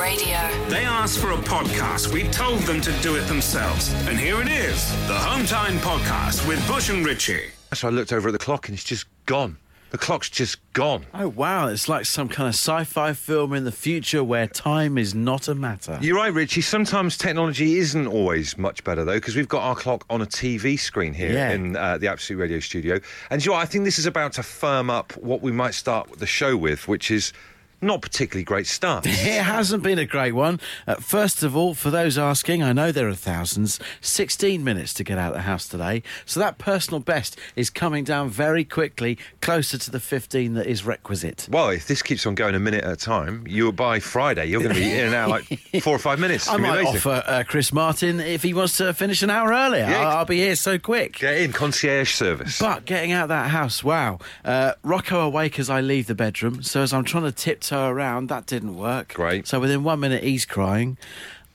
Radio. They asked for a podcast. We told them to do it themselves. And here it is the Hometime Podcast with Bush and Richie. So I looked over at the clock and it's just gone. The clock's just gone. Oh wow, it's like some kind of sci-fi film in the future where time is not a matter. You're right, Richie. Sometimes technology isn't always much better, though, because we've got our clock on a TV screen here Yeah. in uh, the Absolute Radio studio. And you know, what? I think this is about to firm up what we might start the show with, which is not particularly great start. It hasn't been a great one. Uh, first of all, for those asking, I know there are thousands. 16 minutes to get out of the house today. So that personal best is coming down very quickly, closer to the 15 that is requisite. well, if this keeps on going a minute at a time, you by Friday you're going to be in and out like four or five minutes. I might amazing. offer uh, Chris Martin if he wants to finish an hour earlier. Yeah. I'll, I'll be here so quick. Get in concierge service. But getting out of that house, wow. Uh, Rocco awake as I leave the bedroom. So as I'm trying to tip to tiptoe around, that didn't work. Great. So within one minute, he's crying.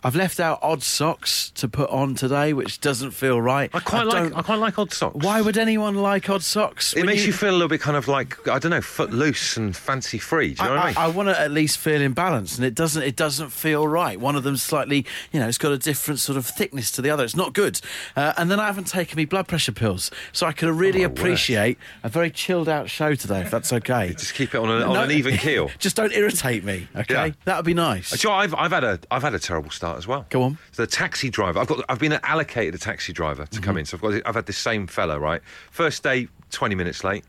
I've left out odd socks to put on today, which doesn't feel right. I quite like I quite like odd socks. Why would anyone like odd socks? It makes you... feel a little bit kind of like I don't know, footloose and fancy free. Do you know what I mean? I, want to at least feel in balance, and it doesn't. It doesn't feel right. One of them's slightly, you know, it's got a different sort of thickness to the other. It's not good. Uh, and then I haven't taken me blood pressure pills, so I could really Oh, appreciate a very chilled out show today, if that's okay. Just keep it on, a, on an even keel. Just don't irritate me, okay? Yeah. That would be nice. You know, I've, I've had a I've had a terrible start as well. Go on. So the taxi driver. I've got I've been allocated a taxi driver to Mm-hmm. come in. So I've got I've had this same fella right. First day, twenty minutes late.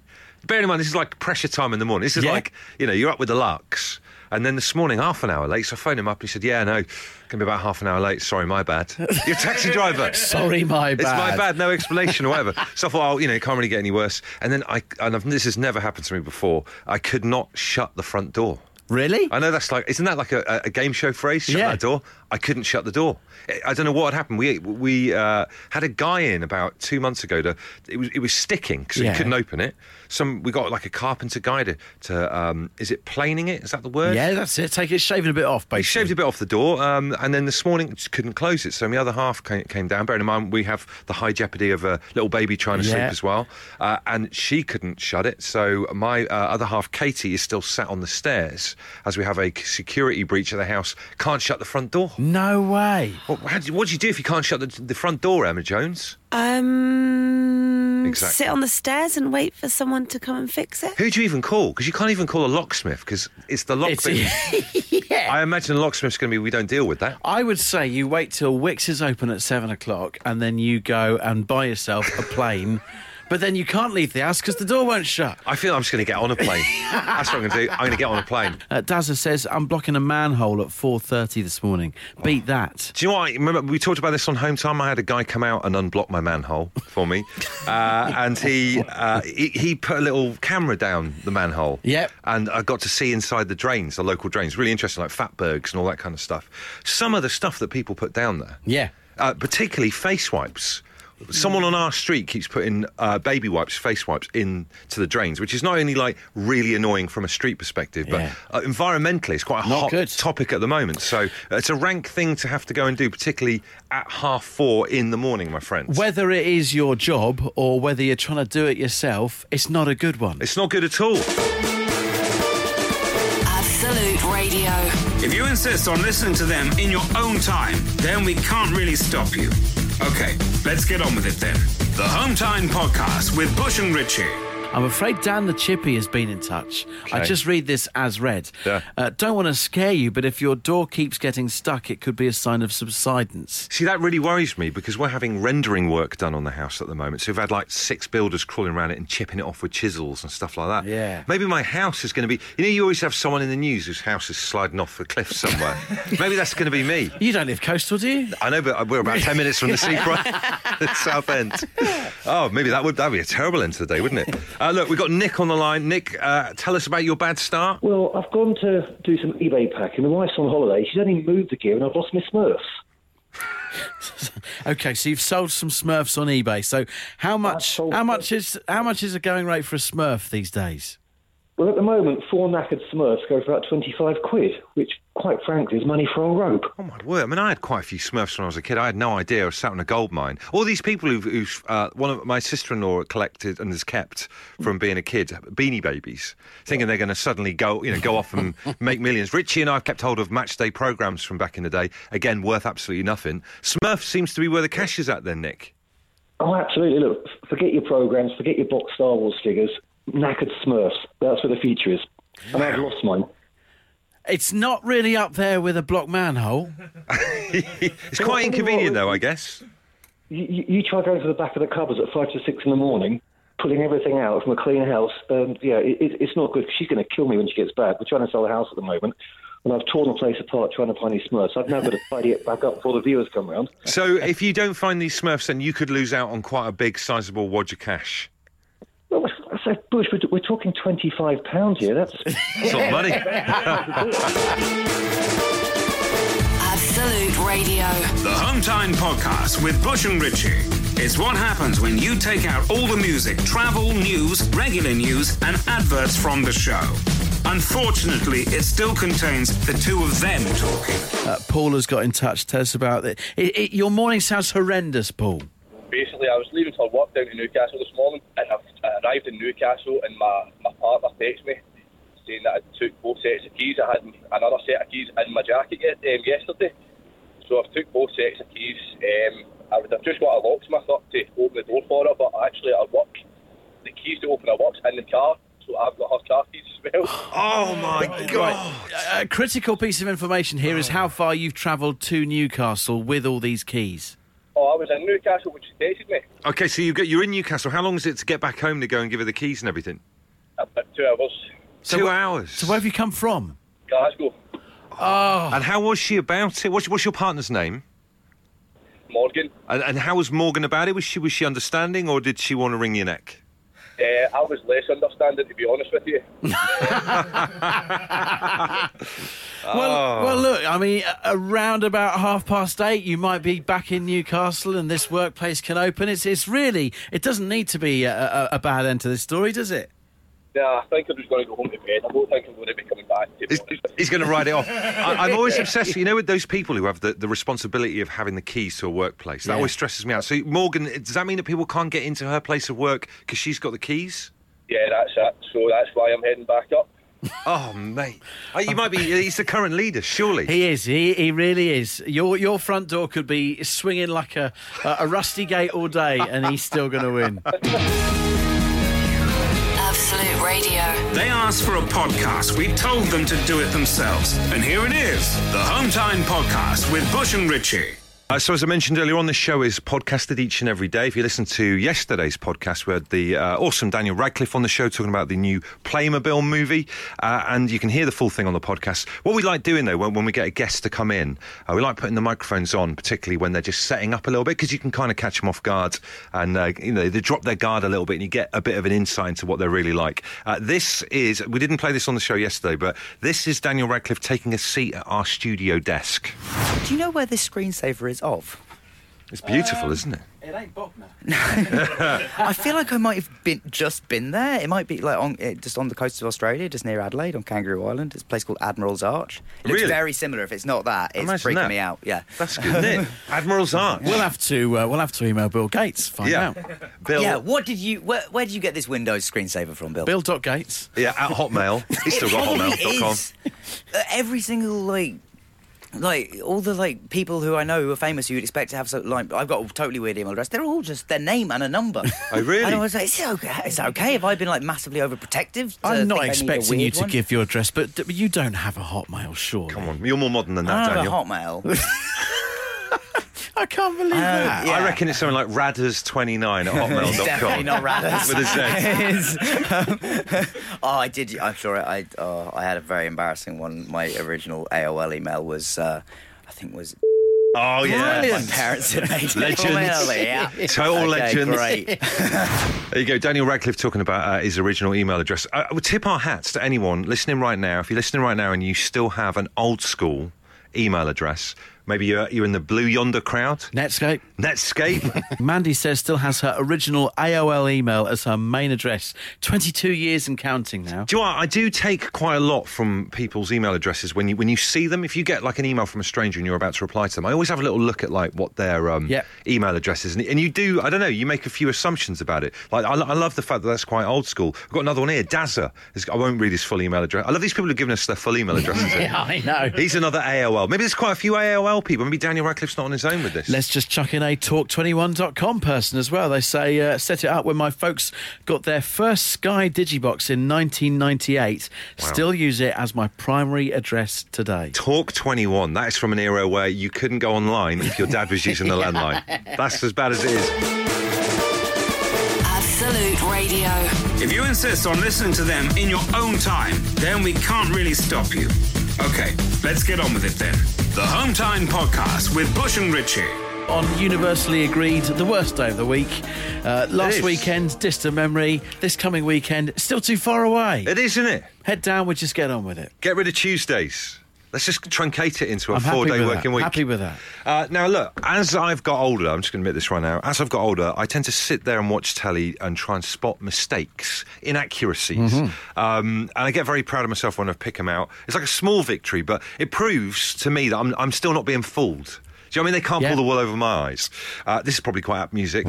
Bear in mind this is like pressure time in the morning. This is Yeah. like you know you're up with the Lux. And then this morning, half an hour late, so I phoned him up and he said, Yeah, no, can be about half an hour late. Sorry, my bad. You're taxi driver. Sorry, my bad. It's my bad. bad, no explanation or whatever. so I thought, oh, you know, it can't really get any worse. And then I, and I've, this has never happened to me before, I could not shut the front door. Really? I know that's like, isn't that like a, a game show phrase? Shut Yeah. that door. I couldn't shut the door. I- don't know what had happened. We we uh, had a guy in about two months ago. To it was it was sticking because Yeah. he couldn't open it. Some we got like a carpenter guy to, to um, is it planing it? Is that the word? yeah, that's it. Take it, shaving a bit off, He basically. shaved a bit off the door, um, and then this morning just couldn't close it. So my other half came, came down. Bearing in mind we have the high jeopardy of a little baby trying to sleep as well, uh, and she couldn't shut it. So my uh, other half, Katie, is still sat on the stairs as we have a security breach of the house. Can't shut the front door. No way. What, how do you, what do you do if you can't shut the, the front door, Emma Jones? Um, Exactly. sit on the stairs and wait for someone to come and fix it. Who do you even call? Because you can't even call a locksmith because it's the lock. It's- that- I imagine a locksmith's going to be. We don't deal with that. I would say you wait till Wickes is open at seven o'clock and then you go and buy yourself a plane. But then you can't leave the house because the door won't shut. I feel I'm just going to get on a plane. That's what I'm going to do. I'm going to get on a plane. Uh, Dazza says I'm blocking a manhole at 4:30 this morning. Beat that. Do you know what? Remember, we talked about this on home time. I had a guy come out and unblock my manhole for me, uh, and he, uh, he he put a little camera down the manhole. Yep. And I got to see inside the drains, the local drains. Really interesting, like fatbergs and all that kind of stuff. Some of the stuff that people put down there, Yeah. uh, particularly face wipes. Someone on our street keeps putting uh, baby wipes, face wipes into the drains, which is not only like really annoying from a street perspective, but Yeah. uh, environmentally, it's quite a Not hot good. topic at the moment. So uh, it's a rank thing to have to go and do, particularly at half four in the morning, my friends. Whether it is your job or whether you're trying to do it yourself, it's not a good one. It's not good at all. Absolute Radio. If you insist on listening to them in your own time, then we can't really stop you. Okay, let's get on with it then. The Home Time Podcast with Bush and Richie. I'm afraid Dan the Chippy has been in touch. I just read this as read. Yeah. Uh, don't want to scare you, but if your door keeps getting stuck, it could be a sign of subsidence. See, that really worries me because we're having rendering work done on the house at the moment. So we've had like six builders crawling around it and chipping it off with chisels and stuff like that. Yeah. Maybe my house is going to be. You know, you always have someone in the news whose house is sliding off a cliff somewhere. Maybe that's going to be me. You don't live coastal, do you? I know, but we're about 10 minutes from the seafront at Southend. Oh, maybe that would that'd be a terrible end to the day, wouldn't it? Uh, look, we've got Nick on the line. Nick, uh, tell us about your bad start. Well, I've gone to do some eBay packing. My wife's on holiday. She's only moved the gear and I've lost my Smurfs. Okay, so you've sold some Smurfs on eBay. So how much? How much is how much is a going rate for a Smurf these days? Well, at the moment, four knackered Smurfs go for about 25 quid, which, quite frankly, is money for a rope. Oh my word! I mean, I had quite a few Smurfs when I was a kid. I had no idea I was sat in a gold mine. All these people who've, who've uh, one of my sister-in-law collected and has kept from being a kid, Beanie Babies, thinking they're going to suddenly go, you know, go off and make millions. Richie and I have kept hold of match day programs from back in the day. Again, worth absolutely nothing. Smurf seems to be where the cash is at, then, Nick. Oh, absolutely. Look, forget your programs, forget your box Star Wars figures. Knackered Smurfs. That's where the future is. And I've lost mine. It's not really up there with a block manhole. It's quite inconvenient, though, I guess. You, you, you try going to the back of the cupboards at five to six in the morning, pulling everything out from a clean house. Um, yeah, it, it, it's not good. She's going to kill me when she gets back. We're trying to sell the house at the moment. And I've torn the place apart trying to find these Smurfs. I've now got to tidy it back up before the viewers come round. So, if you don't find these Smurfs, then you could lose out on quite a big, sizable wad of cash. Well, I said, Bush, we're, we're talking £25 here. That's That's a lot of money. Absolute Radio. The Home Time Podcast with Bush and Richie. It's what happens when you take out all the music, travel, news, regular news, and adverts from the show. Unfortunately, it still contains the two of them talking. Uh, Paul has got in touch. Tell us about it. It, it. Your morning sounds horrendous, Paul. basically, I was leaving for work down to Newcastle this morning, and I've, I arrived in Newcastle, and my, my partner texted me saying that I took both sets of keys. I had another set of keys in my jacket yet, um, yesterday, so I've took both sets of keys. Um, I would have just got a locksmith up to open the door for her, but actually at work, the keys to open her work's in the car, so I've got her car keys as well. Oh my god! A a critical piece of information here is how far you've travelled to Newcastle with all these keys. Oh, I was in Newcastle when she texted me. Okay, so you get you're in Newcastle. How long is it to get back home to go and give her the keys and everything? About two hours. Two hours. So where have you come from? Glasgow, ah. and how was she about it? What's, what's your partner's name? Morgan. And, and how was Morgan about it? Was she was she understanding, or did she want to wring your neck? Uh, I was less understanding, to be honest with you. Well, well, look. I mean, around about half past eight, you might be back in Newcastle, and this workplace can open. It's it's really. It doesn't need to be a, a, a bad end to this story, does it? Nah, I think I'm just going to go home to bed. I don't think I'm going to be coming back. To He's, honest with you. he's going to write it off. I, I'm always obsessed, you know, with those people who have the, the responsibility of having the keys to a workplace. That Yeah. always stresses me out. So, Morgan, does that mean that people can't get into her place of work because she's got the keys? Yeah, that's it. So that's why I'm heading back up. Oh, mate. Oh, you might be, he's the current leader, surely. He is. He he really is. Your your front door could be swinging like a a, a rusty gate all day, and he's still going to win. Absolute Radio. They asked for a podcast. We told them to do it themselves. And here it is the Home Time Podcast with Bush and Richie. Uh, so, as I mentioned earlier on, the show is podcasted each and every day. If you listen to yesterday's podcast, we had the uh, awesome Daniel Radcliffe on the show talking about the new Playmobil movie, uh, and you can hear the full thing on the podcast. What we like doing, though, when, when we get a guest to come in, uh, we like putting the microphones on, particularly when they're just setting up a little bit, because you can kind of catch them off guard, and uh, you know they drop their guard a little bit, and you get a bit of an insight into what they're really like. Uh, this is we didn't play this on the show yesterday, but this is Daniel Radcliffe taking a seat at our studio desk. Do you know where this screensaver is of? It's beautiful, isn't it? It ain't Bognor. I feel like I might have been just been there. It might be like on eh, just on the coast of Australia, just near Adelaide on Kangaroo Island. It's a place called Admiral's Arch. It looks Really? very similar. If it's not that, it's Imagine freaking that. me out. Yeah. That's good, isn't it? Admiral's Arch. We'll have to uh, we'll have to email Bill Gates find yeah. out. Bill. Yeah. What did you? Where, where did you get this Windows screensaver from, Bill? Bill dot Gates. Yeah, at Hotmail. He's still got It probably Hotmail.com. Uh, every single like. Like all the like people who I know who are famous, who you'd expect to have so like I've got a totally weird email address. They're all just their name and a number. Oh, really? And I was like, is it okay? Is it okay? Have I been like massively overprotective? I'm not think I need a expecting you to one? give your address, but d- you don't have a Hotmail, surely. Come on, you're more modern than I that, don't have Daniel. a Hotmail. I can't believe that. yeah. I reckon it's something like radders29 at It's definitely hotmail.com. not Radders. With a Z. It's, um, oh, I did. I'm sure I. Oh, I had a very embarrassing one. My original AOL email was, uh, I think, was Oh, yeah. my parents had made. it. Legends. Yeah. Total Okay, legends. Great. There you go. Daniel Radcliffe talking about uh, his original email address. Uh, I would tip our hats to anyone listening right now. If you're listening right now and you still have an old school email address, Maybe you're, you're in the Blue Yonder crowd. Netscape. Netscape. Mandy says still has her original AOL email as her main address. 22 years and counting now. Do you know what? I do take quite a lot from people's email addresses when you when you see them. If you get like an email from a stranger and you're about to reply to them, I always have a little look at like what their um, Yep. email address is, and, and you do. I don't know. You make a few assumptions about it. Like I, I love the fact that that's quite old school. I've got another one here. Dazza. I won't read his full email address. I love these people who've given us their full email addresses. Yeah, I know. He's another AOL. Maybe there's quite a few AOL people. Maybe Daniel Radcliffe's not on his own with this. Let's just chuck in a talk21.com person as well. They say, uh, set it up when my folks got their first Sky Digibox in 1998. Still use it as my primary address today. Talk 21. That is from an era where you couldn't go online if your dad was using the landline. That's as bad as it is. Absolute Radio. If you insist on listening to them in your own time, then we can't really stop you. Okay, let's get on with it then. The Home Time Podcast with Bush and Richie. On universally agreed, the worst day of the week. Uh, last weekend, distant memory. This coming weekend, still too far away. It is, isn't it? Head down, we just get on with it. Get rid of Tuesdays. Let's just truncate it into a I'm four day working that. week. Happy with that. Uh, now, look, as I've got older, I'm just going to admit this right now. As I've got older, I tend to sit there and watch telly and try and spot mistakes, inaccuracies. Mm-hmm. Um, and I get very proud of myself when I pick them out. It's like a small victory, but it proves to me that I'm, I'm still not being fooled. Do you know what I mean? They can't Yeah. pull the wool over my eyes. Uh, this is probably quite apt music.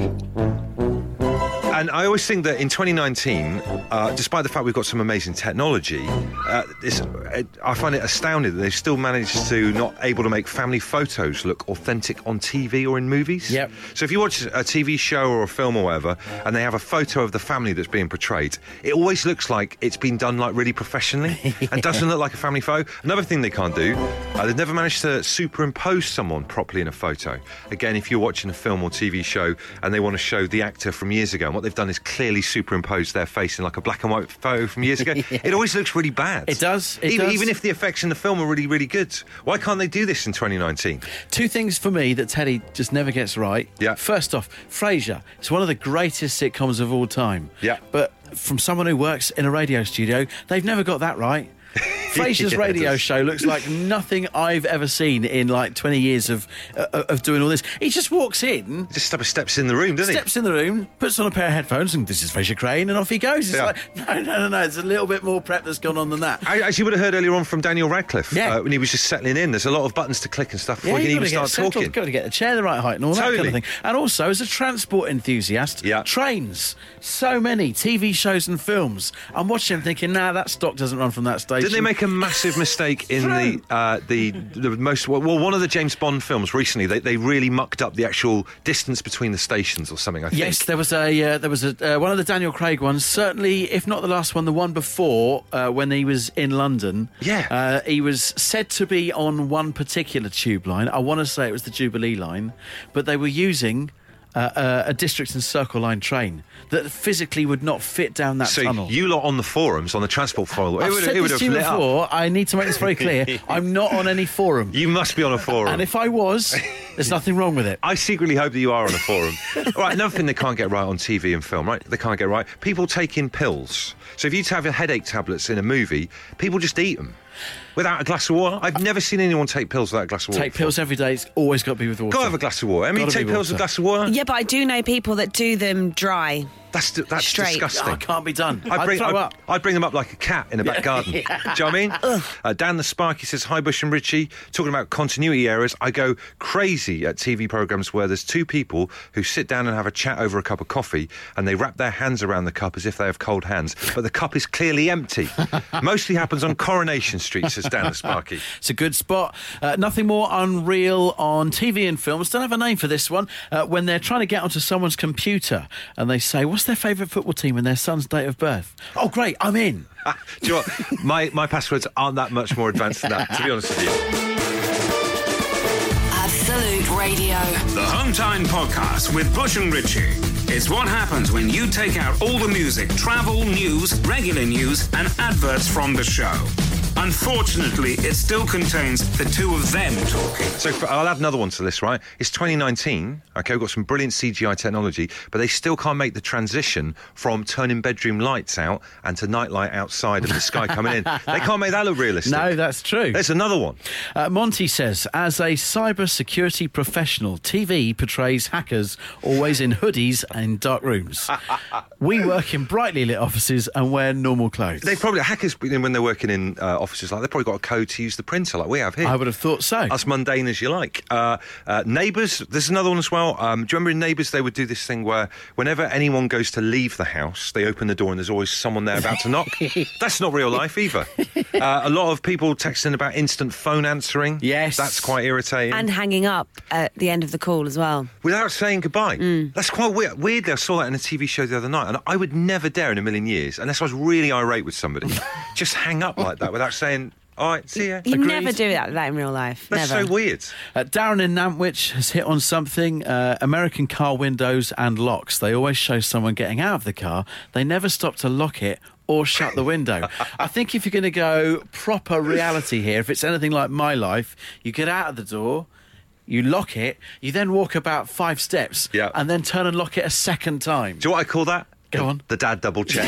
And I always think that in 2019, uh, despite the fact we've got some amazing technology, uh, uh, I find it astounding that they've still managed to not able to make family photos look authentic on TV or in movies. Yep. So if you watch a TV show or a film or whatever, and they have a photo of the family that's being portrayed, it always looks like it's been done like really professionally and doesn't look like a family photo. Another thing they can't do, uh, they've never managed to superimpose someone properly in a photo. Again, if you're watching a film or TV show and they want to show the actor from years ago, and what they've done is clearly superimposed their face in like a black and white photo from years ago, it always looks really bad. It does, it even, does. even if the effects in the film are really, really good. Why can't they do this in 2019? Two things for me that Teddy just never gets right. Yeah. First off, Frasier. It's one of the greatest sitcoms of all time. Yeah. But from someone who works in a radio studio, they've never got that right. Frasier's Yeah, radio show looks like nothing I've ever seen in like 20 years of uh, of doing all this. He just walks in, Just steps in the room, doesn't he? steps in the room, puts on a pair of headphones, and this is Frasier Crane, and off he goes. It's Yeah. like, no, no, no, no. There's a little bit more prep that's gone on than that. I- As you would have heard earlier on from Daniel Radcliffe, Yeah. uh, when he was just settling in, there's a lot of buttons to click and stuff before you you've can even start settled, talking. Got to get the chair the right height and all that kind of thing. And also, as a transport enthusiast, Yeah. trains, so many TV shows and films. I'm watching them thinking, nah, that stock doesn't run from that station. Didn't they make a massive mistake in the uh, the the most well one of the James Bond films recently? They, they really mucked up the actual distance between the stations or something. I think. Yes, there was a uh, there was a uh, one of the Daniel Craig ones. Certainly, if not the last one, the one before uh, when he was in London. Yeah. uh, he was said to be on one particular tube line. I want to say it was the Jubilee line, but they were using. Uh, a district and circle line train that physically would not fit down that So tunnel. you lot on the forums on the transport forum, I've it would, said it would this have to you lit up. before. I need to make this very clear. I'm not on any forum, You must be on a forum. and if I was, there's nothing wrong with it. I secretly hope that you are on a forum. All right, another thing they can't get right on TV and film, right? They can't get right. People taking pills. So if you have your headache tablets in a movie, people just eat them without a glass of water. I've never seen anyone take pills without a glass of water. Take pills every day. It's always got to be with water. Go have a glass of water. I mean, Gotta take pills with a glass of water. Yeah, but I do know people that do them dry. That's that's Straight. disgusting. Oh, it can't be done. I'd I'd bring, throw I'd, up. I'd bring them up like a cat in a back garden. Do you know what I mean? Uh, Dan the Sparky says, Hi, Bush and Richie. Talking about continuity errors, I go crazy at TV programmes where there's two people who sit down and have a chat over a cup of coffee and they wrap their hands around the cup as if they have cold hands, but the cup is clearly empty. Mostly happens on Coronation Street, says Dan the Sparky. It's a good spot. Uh, nothing more unreal on TV and films. Don't have a name for this one. Uh, when they're trying to get onto someone's computer and they say, What's their favourite football team and their son's date of birth? Oh, great, I'm in. Do you know what? My, my passwords aren't that much more advanced than that, to be honest with you. Absolute Radio. The Home Time Podcast with Bush and Richie. It's what happens when you take out all the music, travel, news, regular news, and adverts from the show. Unfortunately, it still contains the two of them talking. So for, I'll add another one to this, right? It's 2019. Okay, we've got some brilliant CGI technology, but they still can't make the transition from turning bedroom lights out and to nightlight outside and the sky coming in. They can't make that look realistic. No, that's true. There's another one. Uh, Monty says, as a cyber security professional, TV portrays hackers always in hoodies and dark rooms. we work in brightly lit offices and wear normal clothes. They probably hackers when they're working in uh, offices like they've probably got a code to use the printer like we have here. I would have thought so. as mundane as you like. Uh, uh, neighbours, there's another one as well. Um, do you remember in Neighbours they would do this thing where whenever anyone goes to leave the house, they open the door and there's always someone there about to knock? That's not real life either. Uh, a lot of people texting about instant phone answering. Yes. That's quite irritating. And hanging up at the end of the call as well. Without saying goodbye. That's quite weird. Weirdly, I saw that in a TV show the other night, and I would never dare in a million years, unless I was really irate with somebody, just hang up like that without saying, all right, see ya. You Agreed. never do that, that in real life. That's never. so weird. Uh, Darren in Nantwich has hit on something. Uh, American car windows and locks. They always show someone getting out of the car. They never stop to lock it or shut the window. I think if you're going to go proper reality here, if it's anything like my life, you get out of the door. You lock it, you then walk about five steps, Yeah. and then turn and lock it a second time. Do you know what I call that? Go The- on. The dad double check.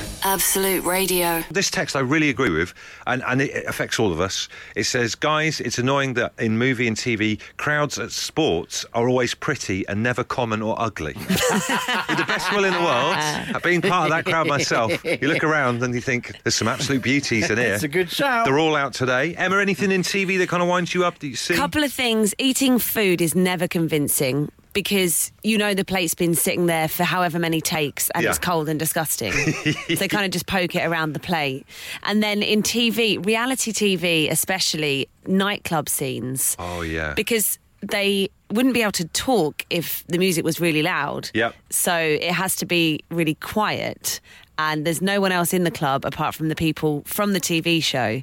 Absolute Radio. This text I really agree with, and, and it affects all of us. It says, guys, it's annoying that in movie and TV, crowds at sports are always pretty and never common or ugly. With the best will in the world, being part of that crowd myself, you look around and you think, there's some absolute beauties in here. It's a good shout. They're all out today. Emma, anything in TV that kind of winds you up that you see? A Couple of things. Eating food is never convincing because you know the plate's been sitting there for however many takes and Yeah. it's cold and disgusting. so they kind of just poke it around the plate. And then in TV, reality TV, especially nightclub scenes. Oh, yeah. Because they wouldn't be able to talk if the music was really loud. Yep. So it has to be really quiet. And there's no one else in the club apart from the people from the TV show.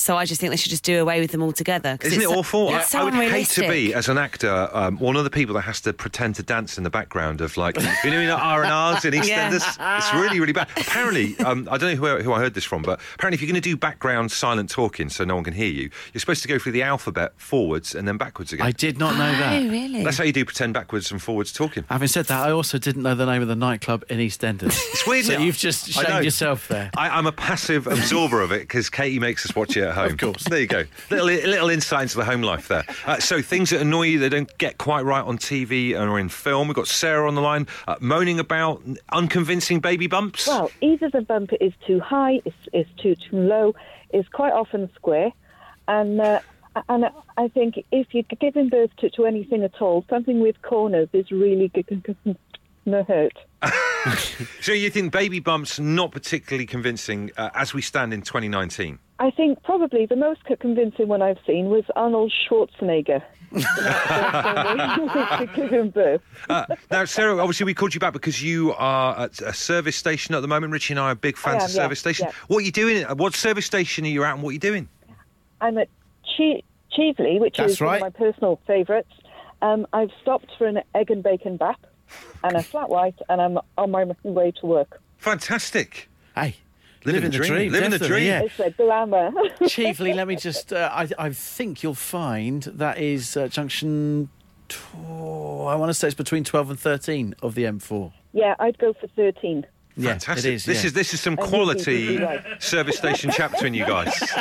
So I just think they should just do away with them altogether. Isn't it it's so- awful? It's so I would hate to be, as an actor, um, one of the people that has to pretend to dance in the background of like, you know, in R and R's in Yeah. EastEnders. It's really, really bad. Apparently, um, I don't know who, who I heard this from, but apparently, if you're going to do background silent talking so no one can hear you, you're supposed to go through the alphabet forwards and then backwards again. I did not know that. Oh, really? That's how you do pretend backwards and forwards talking. Having said that, I also didn't know the name of the nightclub in EastEnders. It's weird. so you've just I shamed yourself there. I, I'm a passive absorber of it because Katie makes us watch it at home. Of course. There you go. Little, little insight into the home life there. Uh, so things that annoy you, they don't get quite right on TV or in film. We've got Sarah on the line uh, moaning about unconvincing baby bumps. Well, either the bump is too high, is, is too too low, is quite often square, and uh, and I think if you're giving birth to, to anything at all, something with corners is really going to hurt. so you think baby bumps not particularly convincing uh, as we stand in 2019? I think probably the most convincing one I've seen was Arnold Schwarzenegger. giving. Uh, now, Sarah, obviously we called you back because you are at a service station at the moment. Richie and I are big fans am, of yeah, service stations. yeah. What are you doing? What service station are you at and what are you doing? I'm at che- Chieveley, which That's is one of my personal favourites. Um, I've stopped for an egg and bacon bap and a flat white, and I'm on my way to work. Fantastic. Hey, Living the dream, living the definitely, dream. Yeah. It's a glamour. Chieveley, let me just. Uh, I, I think you'll find that is uh, junction. Tw- I want to say it's between 12 and 13 of the M4. yeah, I'd go for 13. Yeah, Fantastic. it is. This yeah. is this is some quality right. service station chapter in you guys.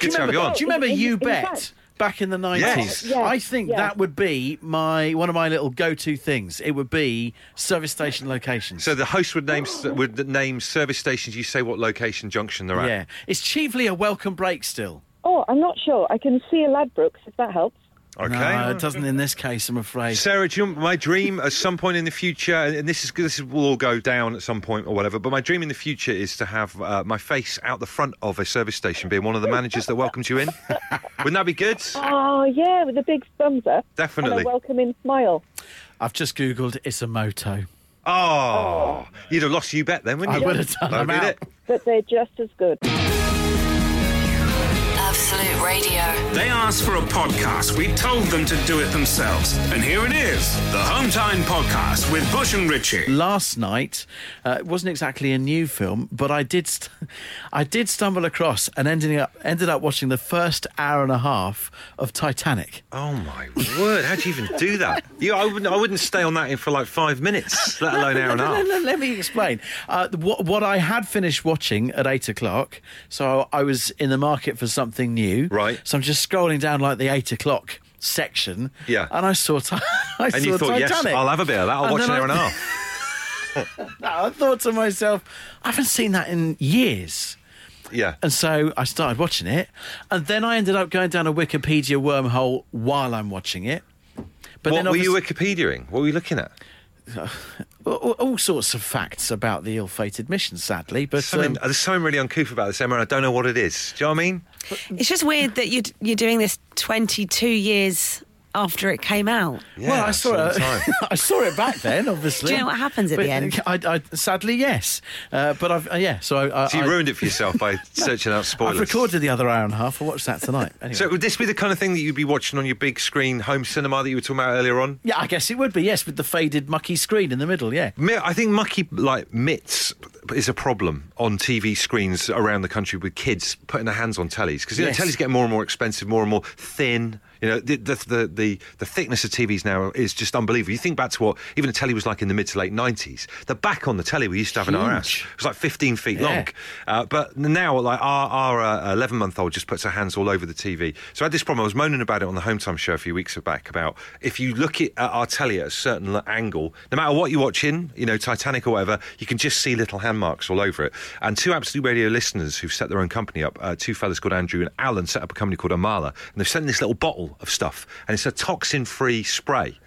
Good you to have you on. do you remember In- You in Bet fact- back in the 90s? Yes. Yes, I think yes. that would be my one of my little go-to things. It would be service station locations. So the host would name would name service stations. You say what location junction they're at. yeah, it's Chieveley a welcome break still. Oh, I'm not sure. I can see a Ladbrokes, if that helps. Okay. No, it doesn't in this case, I'm afraid. Sarah, do you, my dream at some point in the future, and this is this will all go down at some point or whatever. But my dream in the future is to have uh, my face out the front of a service station, being one of the managers that welcomes you in. Wouldn't that be good? Oh, yeah, with a big thumbs up. Definitely. And a welcoming smile. I've just googled it's a moto. Oh, you'd have lost you bet then, wouldn't you? I would have done. I'm out. it. But they're just as good. Absolute Absolute Radio. They asked for a podcast. We told them to do it themselves. And here it is the Home Time Podcast with Bush and Richie. last night uh, it wasn't exactly a new film but i did st- i did stumble across and ending up ended up watching the first hour and a half of titanic Oh my word! How'd you even do that? You, I wouldn't. I wouldn't stay on that in for like five minutes, let alone hour and a No, no, half. no, let me explain. Uh, what, what I had finished watching at eight o'clock, so I was in the market for something new. Right. So I'm just scrolling down like the eight o'clock section. Yeah. And I saw, ti- I And saw you thought, yes, I'll have a bit of that. I'll And watch an hour and a I- half. I thought to myself, I haven't seen that in years. Yeah. And so I started watching it, and then I ended up going down a Wikipedia wormhole while I'm watching it. But what then were you Wikipediaing? What were you looking at? all, all sorts of facts about the ill-fated mission, sadly. But Something, um, there's something really uncouth about this, Emma. and I don't know what it is. Do you know what I mean? It's just weird that you're, you're doing this 22 years after it came out. Yeah, well, I saw it. I saw it back then, obviously. Do you know what happens at But, the end? I, I, sadly, yes. Uh, but I've uh, yeah. So I, I, So you I- ruined it for yourself by searching out spoilers. I've recorded the other hour and a half. I'll watch that tonight. Anyway. So would this be the kind of thing that you'd be watching on your big screen home cinema that you were talking about earlier on? yeah, I guess it would be yes, with the faded mucky screen in the middle. Yeah. I think mucky like mitts is a problem on TV screens around the country with kids putting their hands on tellies because you Yes. know tellies getting more and more expensive, more and more thin. You know the the, the the the thickness of TVs now is just unbelievable. You think back to what even a telly was like in the mid to late nineties. The back on the telly we used to have in our house was like fifteen feet Yeah. long. Uh, but now, like our our eleven month old just puts her hands all over the TV. So I had this problem. I was moaning about it on the Home Time show a few weeks back about if you look at our telly at a certain angle, no matter what you're watching, you know Titanic or whatever, you can just see little hand marks all over it. And two Absolute Radio listeners who've set their own company up, uh, two fellas called Andrew and Alan, set up a company called Amala, and they've sent this little bottle of stuff, and it's a toxin-free spray.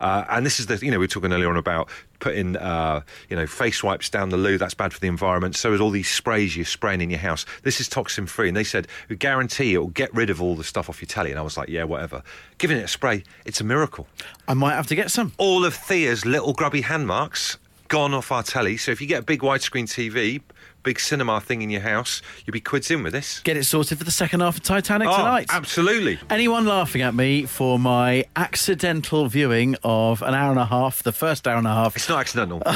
Uh, and this is the, you know, we were talking earlier on about putting, uh, you know, face wipes down the loo. That's bad for the environment. So is all these sprays you're spraying in your house. This is toxin free. And they said, we guarantee it will get rid of all the stuff off your telly. And I was like, yeah, whatever. Giving it a spray, it's a miracle. I might have to get some. All of Thea's little grubby hand marks gone off our telly. So if you get a big widescreen TV, big cinema thing in your house, you'll be quids in with this. Get it sorted for the second half of Titanic Oh, tonight. absolutely. Anyone laughing at me for my accidental viewing of an hour and a half, the first hour and a half? It's not accidental.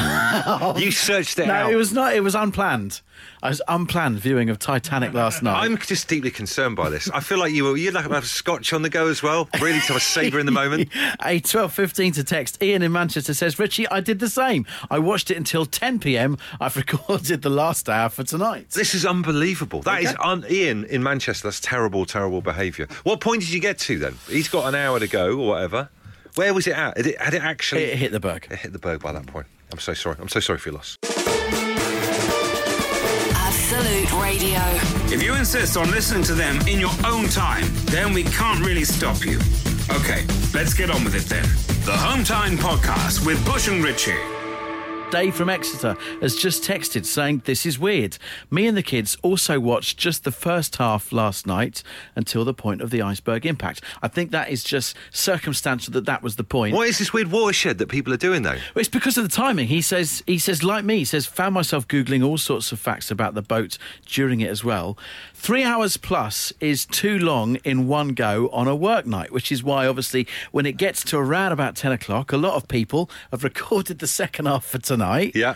Oh. you searched it no, out. No, it was not. It was unplanned. I was unplanned viewing of Titanic last night. I'm just deeply concerned by this. I feel like you were you'd like to have a scotch on the go as well, really to have a savour in the moment. A twelve fifteen to text. Ian in Manchester says, Richie, I did the same. I watched it until 10 p.m. I've recorded the last hour for tonight. This is unbelievable. That is Okay. un- Ian in Manchester. That's terrible, terrible behaviour. What point did you get to then? He's got an hour to go or whatever. Where was it at? Had it, had it actually? It hit the berg. It hit the berg by that point. I'm so sorry. I'm so sorry for your loss. Absolute Radio. If you insist on listening to them in your own time, then we can't really stop you. Okay, let's get on with it then. The Home Time Podcast with Bush and Richie. Dave from Exeter has just texted saying, This is weird. Me and the kids also watched just the first half last night until the point of the iceberg impact. I think that is just circumstantial that that was the point. What is this weird watershed that people are doing though? Well, It's because of the timing. He says, he says, like me, he says, found myself Googling all sorts of facts about the boat during it as well. Three hours plus is too long in one go on a work night, which is why, obviously, when it gets to around about 10 o'clock, a lot of people have recorded the second half for tonight. Yeah.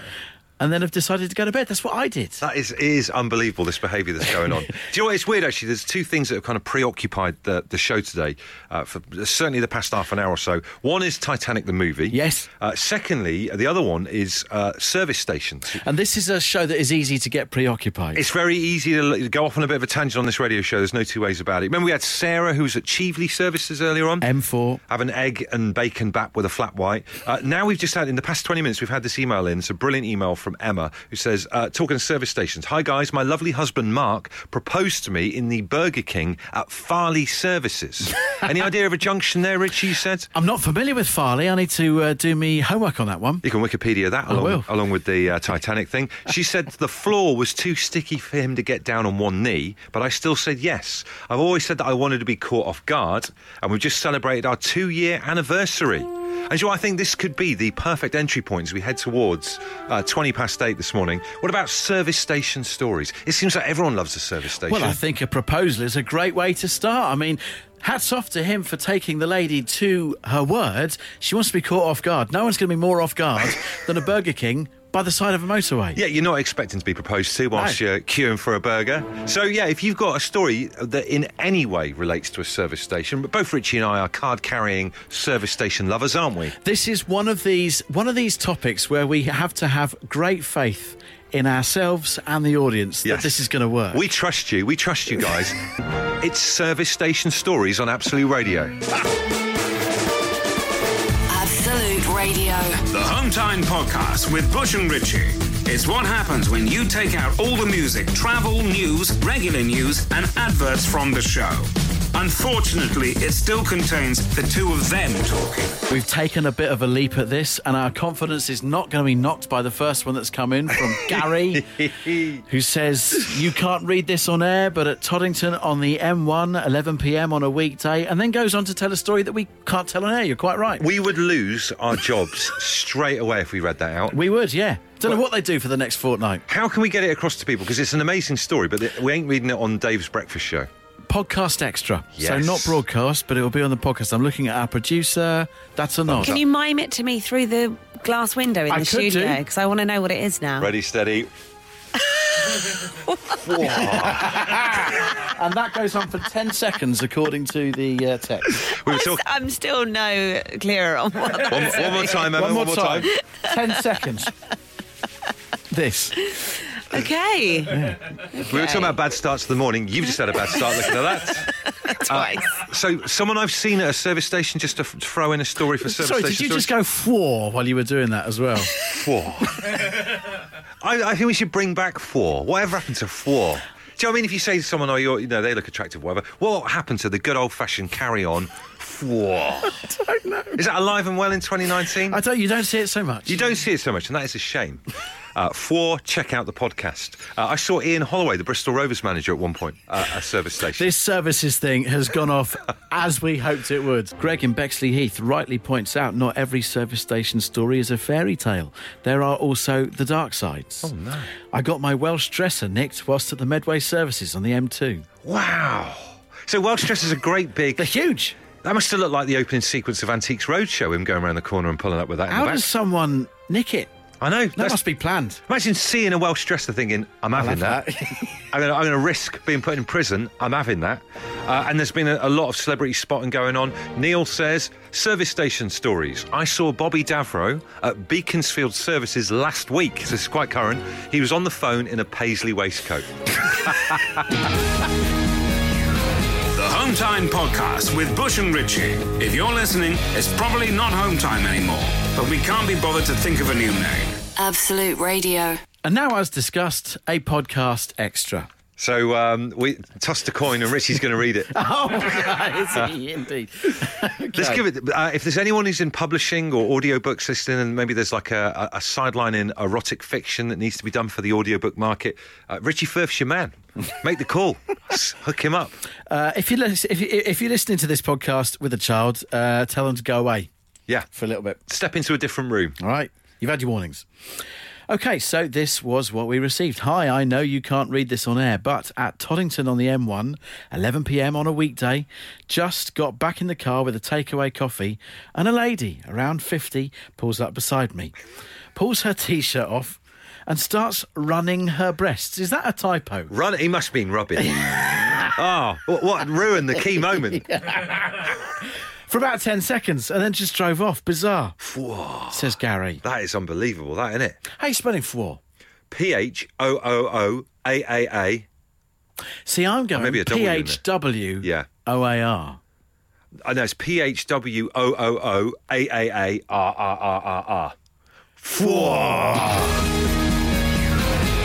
And then have decided to go to bed. That's what I did. That is is unbelievable. This behaviour that's going on. Do you know what? It's weird actually. There's two things that have kind of preoccupied the, the show today, uh, for certainly the past half an hour or so. One is Titanic the movie. Yes. Uh, secondly, the other one is uh, service stations. And this is a show that is easy to get preoccupied. It's very easy to go off on a bit of a tangent on this radio show. There's no two ways about it. Remember, we had Sarah, who was at Chieveley Services earlier on. M4. Have an egg and bacon bap with a flat white. Uh, now we've just had, in the past 20 minutes, we've had this email in. It's a brilliant email from Emma who says, uh, talking to service stations. Hi guys, my lovely husband Mark proposed to me in the Burger King at Farley Services. Any idea of a junction there, Richie? You said I'm not familiar with Farley. I need to uh, do me homework on that one. you can Wikipedia that along, along with the uh, Titanic thing. She said the floor was too sticky for him to get down on one knee, but I still said yes. I've always said that I wanted to be caught off guard, and we've just celebrated our two year anniversary. And so I think this could be the perfect entry point as we head towards uh, £20 past eight this morning. What about service station stories? It seems like everyone loves a service station. Well, I think a proposal is a great way to start. I mean, hats off to him for taking the lady to her word. She wants to be caught off guard. No one's going to be more off guard than a Burger King by the side of a motorway. Yeah, you're not expecting to be proposed to whilst No. you're queuing for a burger. So, yeah, if you've got a story that in any way relates to a service station, but both Richie and I are card carrying service station lovers, aren't we? This is one of these one of these topics where we have to have great faith in ourselves and the audience that this is going to work. We trust you. We trust you guys. it's service station stories on Absolute Radio. Absolute Radio. The Home Time Podcast with Bush and Richie. It's what happens when you take out all the music, travel, news, regular news, and adverts from the show. Unfortunately, it still contains the two of them talking. We've taken a bit of a leap at this, and our confidence is not going to be knocked by the first one that's come in from Gary, who says, You can't read this on air, but at Toddington on the M1, 11 pm on a weekday, and then goes on to tell a story that we can't tell on air. You're quite right. We would lose our jobs straight away if we read that out. We would, yeah. Don't know what they do for the next fortnight. How can we get it across to people? Because it's an amazing story, but we ain't reading it on Dave's breakfast show. Podcast extra. So not broadcast, but it will be on the podcast. I'm looking at our producer. That's a nod. Can you mime it to me through the glass window in I the could studio? Because I want to know what it is now. Ready, steady. And that goes on for 10 seconds, according to the uh, text. We were I'm, talking. s- I'm still no clearer on what that One, one more time, Emma. One more time. 10 seconds. This. Okay. We were talking about bad starts to the morning. You've just had a bad start looking at that. Twice. Uh, so, someone I've seen at a service station just to f- throw in a story for service Sorry, station did you just go four while you were doing that as well? four? I, I think we should bring back four. Whatever happened to four? Do you know what I mean? If you say to someone, "Oh, you're, you know, they look attractive," whatever. What happened to the good old-fashioned carry-on? Four. I don't know. Is that alive and well in 2019? I don't. You don't see it so much. You don't see it so much, and that is a shame. Uh, four, check out the podcast. Uh, I saw Ian Holloway, the Bristol Rovers manager, at one point uh, at a service station. This services thing has gone off as we hoped it would. Greg in Bexleyheath rightly points out not every service station story is a fairy tale. There are also the dark sides. Oh, no. I got my Welsh dresser nicked whilst at the Medway services on the M2. Wow. So Welsh dressers are great big. They're huge. That must have looked like the opening sequence of Antiques Roadshow, him going around the corner and pulling up with that How does someone nick it? I know. That must be planned. Imagine seeing a Welsh dresser thinking, I'm having that. I'm going to risk being put in prison. I'm having that. Uh, and there's been a, a lot of celebrity spotting going on. Neil says, service station stories. I saw Bobby Davro at Beaconsfield Services last week. So this is quite current. He was on the phone in a paisley waistcoat. The Home Time Podcast with Bush and Richie. If you're listening, it's probably not Home Time anymore, but we can't be bothered to think of a new name. Absolute Radio. And now, as discussed, a podcast extra. So um, we tossed a coin and Richie's going to read it. Oh, is he indeed? Let's give it. Uh, if there's anyone who's in publishing or audiobooks listening, and maybe there's like a, a, a sideline in erotic fiction that needs to be done for the audiobook market, uh, Richie Firth's your man. Make the call. Hook him up. Uh, if, you if, you, if you're listening to this podcast with a child, uh, tell them to go away Yeah. for a little bit. Step into a different room. All right, you've had your warnings. Okay, so this was what we received. Hi, I know you can't read this on air, but at Toddington on the M1, 11 pm on a weekday, just got back in the car with a takeaway coffee, and a lady around 50 pulls up beside me, pulls her t shirt off, and starts running her breasts. Is that a typo? Run. He must have been rubbing. oh, what, what ruined the key moment? For about 10 seconds, and then just drove off. Bizarre, Whoa. says Gary. That is unbelievable, that, isn't it? How are you spelling four? P H O O O A A A. See, I'm going maybe a W in there. P H W Yeah. O A R. Uh, I know it's P H W O O O A A A R R R R R. Whoa.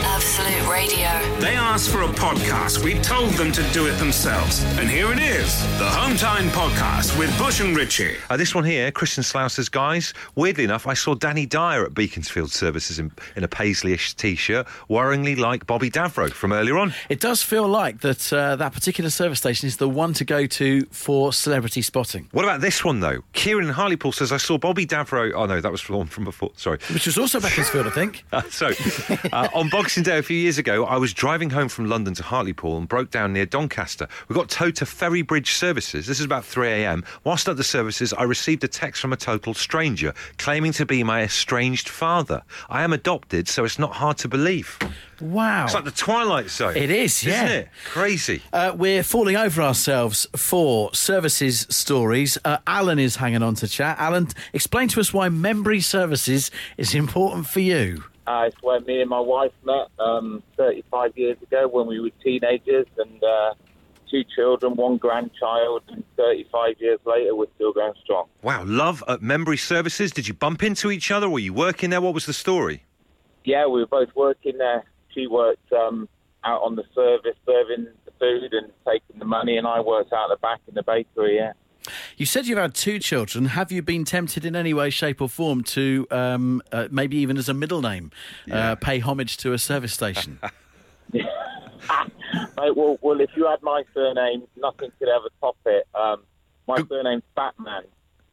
Absolute Radio. They asked for a podcast. We told them to do it themselves. And here it is the Home Time Podcast with Bush and Richie. Uh, this one here, Christian Slough says, guys, weirdly enough, I saw Danny Dyer at Beaconsfield Services in, in a Paisley-ish t-shirt, worryingly like Bobby Davro from earlier on. It does feel like that uh, that particular service station is the one to go to for celebrity spotting, What about this one, though? Kieran in Hartlepool says, I saw Bobby Davro... Oh, no, that was from, from before. Sorry. which was also Beaconsfield, I think. Uh, so, uh, on Boxing Day a few years ago, I was driving home from London to Hartlepool and broke down near Doncaster. We got towed to Ferrybridge Services. This is about 3 a.m. Whilst at the services, I received a text from a total stranger claiming to be my estranged father. I am adopted, so it's not hard to believe. Wow. It's like the Twilight Zone. It is, Isn't yeah. it? Crazy. Uh, we're falling over ourselves for services stories. Uh, Alan is hanging on to chat. Alan, explain to us why Membury Services is important for you. Uh, it's where me and my wife met um, 35 years ago when we were teenagers and uh, two children, one grandchild, and 35 years later we're still going strong. Wow, love at Membury Services. Did you bump into each other? Were you working there? What was the story? Yeah, we were both working there. She worked um, out on the service, serving the food and taking the money, and I worked out the back in the bakery, yeah. You said you've had two children. Have you been tempted in any way, shape, or form to um, uh, maybe even as a middle name uh, pay homage to a service station? Mate, well, well, if you had my surname, nothing could ever top it. Um, my surname's Batman,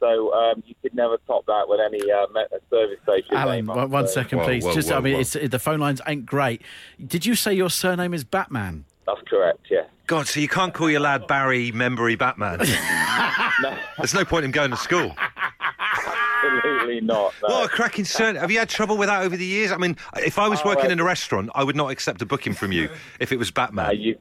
so um, you could never top that with any uh, uh, service station Alan, name. one, one second, please. whoa, Just, whoa, I mean, whoa. It's, the phone lines ain't great. Did you say your surname is Batman? That's correct, yeah. God, so you can't call your lad Barry Membury Batman. There's no point in going to school. Absolutely not. No. What a cracking surname. Have you had trouble with that over the years? I mean, if I was Oh, working uh, in a restaurant, I would not accept a booking from you if it was Batman. Uh, you,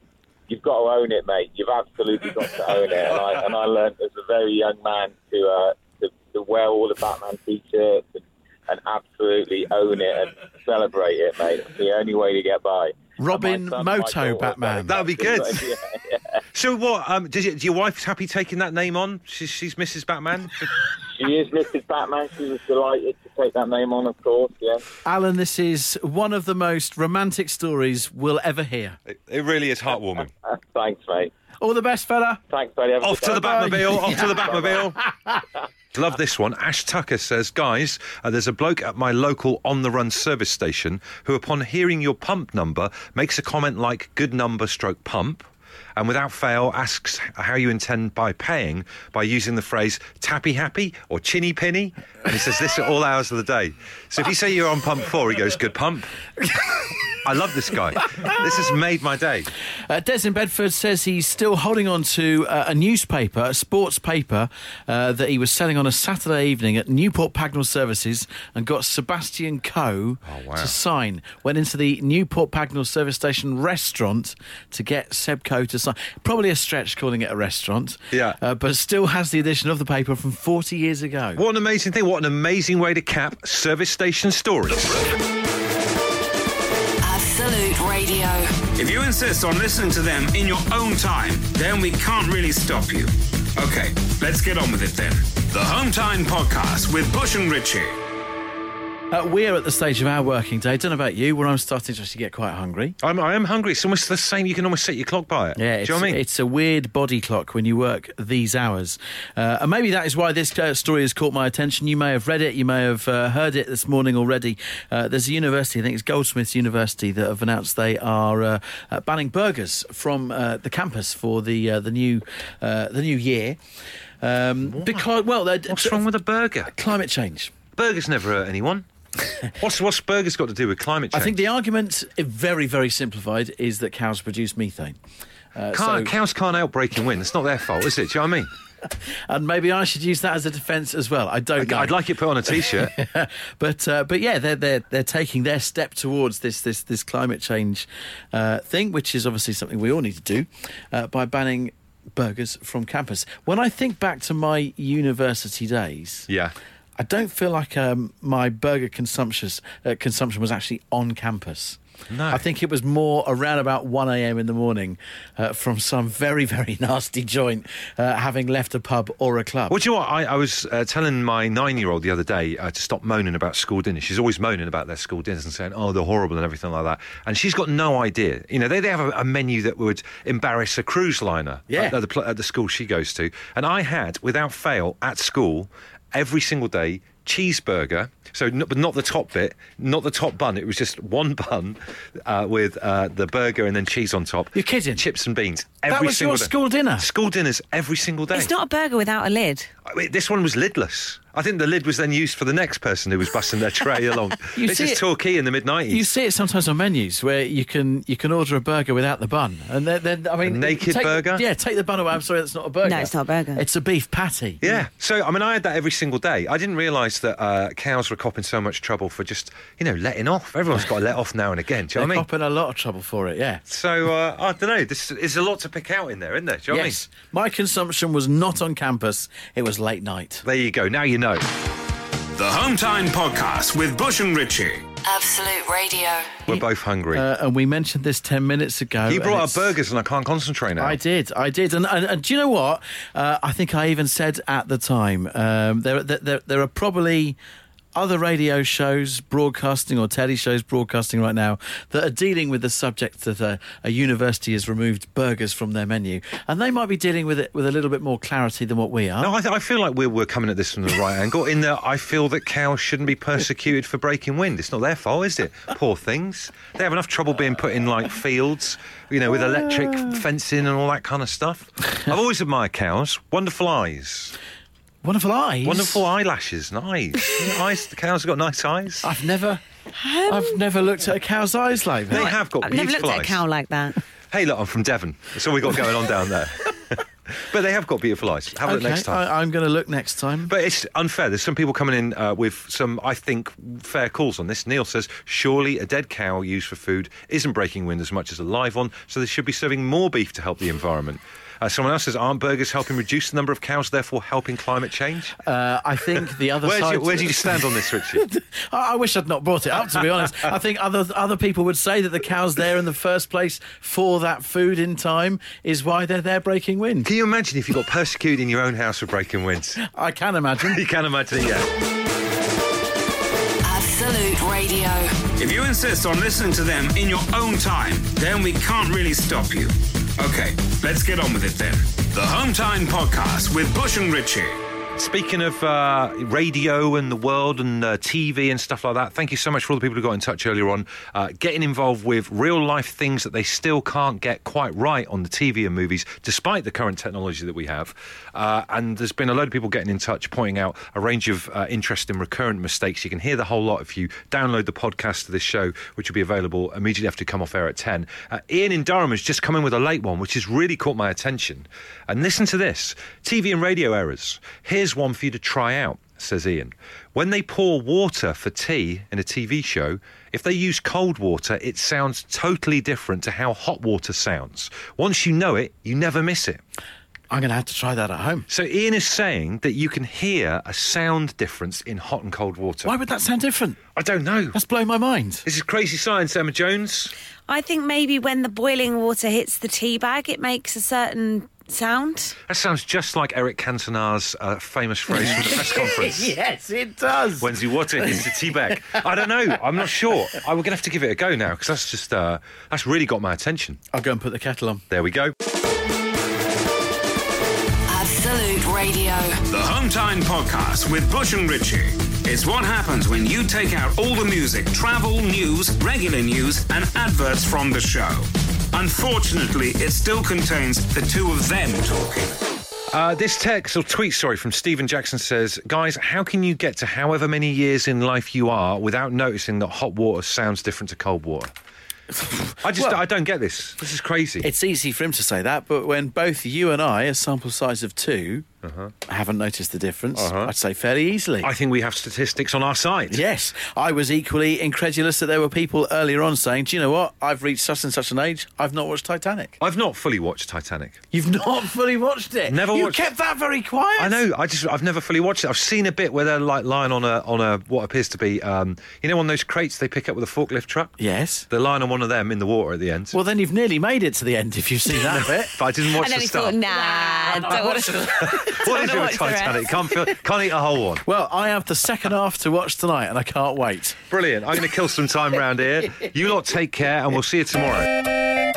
you've got to own it, mate. You've absolutely got to own it. And I, and I learned as a very young man to, uh, to, to wear all the Batman t-shirts and, and absolutely own it and celebrate it, mate. It's the only way to get by. Robin son, Moto daughter, Batman. That'd be good. Yeah, yeah. So what? Um, does, it, your wife's happy taking that name on? She's, she's Mrs. Batman. She is Mrs. Batman. She was delighted to take that name on, of course, yeah. Alan, this is one of the most romantic stories we'll ever hear. it, it really is heartwarming. Thanks, mate. All the best, fella. Thanks, buddy. Have a Off good to the day. Batmobile. Off to the Batmobile. Love this one. Ash Tucker says, guys, uh, there's a bloke at my local on the run service station who, upon hearing your pump number, makes a comment like good number stroke pump. And without fail, asks how you intend by paying by using the phrase tappy happy or chinny penny. And he says this at all hours of the day. So if you say you're on pump four, he goes, good pump. I love this guy. This has made my day. Uh, Des in Bedford says he's still holding on to uh, a newspaper, a sports paper, uh, that he was selling on a Saturday evening at Newport Pagnell Services and got Sebastian Coe Oh, wow. to sign. Went into the Newport Pagnell Service Station restaurant to get Seb Coe to sign. Probably a stretch calling it a restaurant. Yeah. Uh, but still has the edition of the paper from 40 years ago. What an amazing thing. What an amazing way to cap service station stories. Absolute Radio. If you insist on listening to them in your own time, then we can't really stop you. Okay, let's get on with it then. The Home Time Podcast with Bush and Richie. Uh, we're at the stage of our working day. I Don't know about you, where I'm starting to actually get quite hungry. I'm, I am hungry. It's almost the same. You can almost set your clock by it. Yeah, Do it's, you know what I mean? it's a weird body clock when you work these hours. Uh, and maybe that is why this uh, story has caught my attention. You may have read it, you may have uh, heard it this morning already. Uh, there's a university, I think it's Goldsmiths University, that have announced they are uh, uh, banning burgers from uh, the campus for the uh, the new uh, the new year. Um, because, well, What's wrong with a burger? climate change? Burgers never hurt anyone. what's what's burgers got to do with climate change? I think the argument, very, very simplified, is that cows produce methane. Uh, Can't- so- cows can't outbreak and win. It's not their fault, is it? Do you know what I mean? and maybe I should use that as a defence as well. I don't know. I'd like it put on a t-shirt. but uh, but yeah, they're they're they're taking their step towards this this this climate change uh, thing, which is obviously something we all need to do uh, by banning burgers from campus. When I think back to my university days, yeah. I don't feel like um, my burger consumption uh, consumption was actually on campus. No. I think it was more around about 1 a.m. in the morning uh, from some very, very nasty joint uh, having left a pub or a club. Well, do you know what? I, I was uh, telling my nine year old the other day uh, to stop moaning about school dinners. She's always moaning about their school dinners and saying, oh, they're horrible and everything like that. And she's got no idea. You know, they, they have a, a menu that would embarrass a cruise liner Yeah. at, the, at the school she goes to. And I had, without fail, at school, every single day, cheeseburger. So, not, but not the top bit, not the top bun. It was just one bun uh, with uh, the burger and then cheese on top. You're kidding? Chips and beans. That was single your day. school dinner? School dinners every single day. It's not a burger without a lid. I mean, this one was lidless. I think the lid was then used for the next person who was busting their tray along. You this see is it- Torquay in the mid nineties. You see it sometimes on menus where you can you can order a burger without the bun, and then, then I mean, A naked take- burger? Yeah, take the bun away. I'm sorry, that's not a burger. No, it's not a burger. It's a beef patty. Yeah, so I mean, I had that every single day. I didn't realise that uh, cows were copping so much trouble for just, you know, letting off. Everyone's got to let off now and again. Do you They're know what I mean? copping a lot of trouble for it. Yeah. So uh, I don't know. This is a lot to pick out in there, isn't there? Do you know yes, my consumption was not on campus. It was late night. what I mean? There you go. Now you know. The Home Time Podcast with Bush and Richie. Absolute Radio. We're both hungry. Uh, and we mentioned this 10 minutes ago. you brought up burgers and I can't concentrate now. I did, I did, and, and, and do you know what? Uh, I think I even said at the time um, there, there, there, there are probably other radio shows broadcasting or telly shows broadcasting right now that are dealing with the subject that a, a university has removed burgers from their menu, and they might be dealing with it with a little bit more clarity than what we are. No, I, th- I feel like we're, we're coming at this from the right angle. In that, I feel that cows shouldn't be persecuted for breaking wind. It's not their fault, is it? Poor things. They have enough trouble being put in like fields, you know, with electric fencing and all that kind of stuff. I've always admired cows. Wonderful eyes, Wonderful eyes, wonderful eyelashes, nice. eyes. The cows have got nice eyes. I've never, I've never looked at a cow's eyes like that. They have got I've never beautiful looked at a cow like that. Hey, look, I'm from Devon. That's all we got going on down there. but they have got beautiful eyes. Have a look next time. I, I'm going to look next time. But it's unfair. There's some people coming in uh, with some, I think, fair calls on this. Neil says, surely a dead cow used for food isn't breaking wind as much as a live one, so they should be serving more beef to help the environment. Uh, someone else says, aren't burgers helping reduce the number of cows, therefore helping climate change? Uh, I think the other Where side. you, where do you stand on this, Richie? I I wish I'd not brought it up. To be honest, I think other other people would say that the cows there in the first place for that food in time is why they're there breaking wind. Can you imagine if you got persecuted in your own house for breaking winds? I can imagine. You can imagine it, yeah. Absolute Radio. If you insist on listening to them in your own time, then we can't really stop you. Okay, let's get on with it then. The Home Time Podcast with Bush and Richie. Speaking of uh, radio and the world and uh, TV and stuff like that, thank you so much for all the people who got in touch earlier on, uh, getting involved with real life things that they still can't get quite right on the TV and movies, despite the current technology that we have. Uh, and there's been a load of people getting in touch, pointing out a range of uh, interesting recurrent mistakes. You can hear the whole lot if you download the podcast of this show, which will be available immediately after come off air at 10. Uh, Ian in Durham has just come in with a late one, which has really caught my attention. And listen to this TV and radio errors. Here's one for you to try out, says Ian. When they pour water for tea in a TV show, if they use cold water, it sounds totally different to how hot water sounds. Once you know it, you never miss it. I'm going to have to try that at home. So Ian is saying that you can hear a sound difference in hot and cold water. Why would that sound different? I don't know. That's blown my mind. This is crazy science, Emma Jones. I think maybe when the boiling water hits the tea bag, it makes a certain sound. That sounds just like Eric Cantona's uh, famous phrase from the press conference. yes, it does. When's the water hits the tea bag? I don't know. I'm not sure. I'm going to have to give it a go now because that's just uh, that's really got my attention. I'll go and put the kettle on. There we go. Absolute Radio. The Home Time Podcast with Bush and Richie. It's what happens when you take out all the music, travel, news, regular news, and adverts from the show. Unfortunately, it still contains the two of them talking. Uh, this text or tweet, sorry, from Stephen Jackson says, "Guys, how can you get to however many years in life you are without noticing that hot water sounds different to cold water?" I just Well- I don't get this. This is crazy. It's easy for him to say that, but when both you and I, a sample size of two, haven't noticed the difference. Uh-huh. I'd say fairly easily. I think we have statistics on our side. Yes, I was equally incredulous that there were people earlier on saying, "Do you know what? I've reached such and such an age. I've not watched Titanic." I've not fully watched Titanic. You've not fully watched it. Never You watched- kept that very quiet. I know. I just I've never fully watched it. I've seen a bit where they're like lying on a on a what appears to be um, you know one of those crates they pick up with a forklift truck. Yes. They're lying on one of them in the water at the end. Well, then you've nearly made it to the end if you've seen that bit. but I didn't watch and then the he start. thought, nah, don't want to. what is it with watch the rest. Titanic? Can't feel, can't eat a whole one. Well, I have the second half to watch tonight, and I can't wait. Brilliant. I'm going to kill some time round here. You lot take care, and we'll see you tomorrow.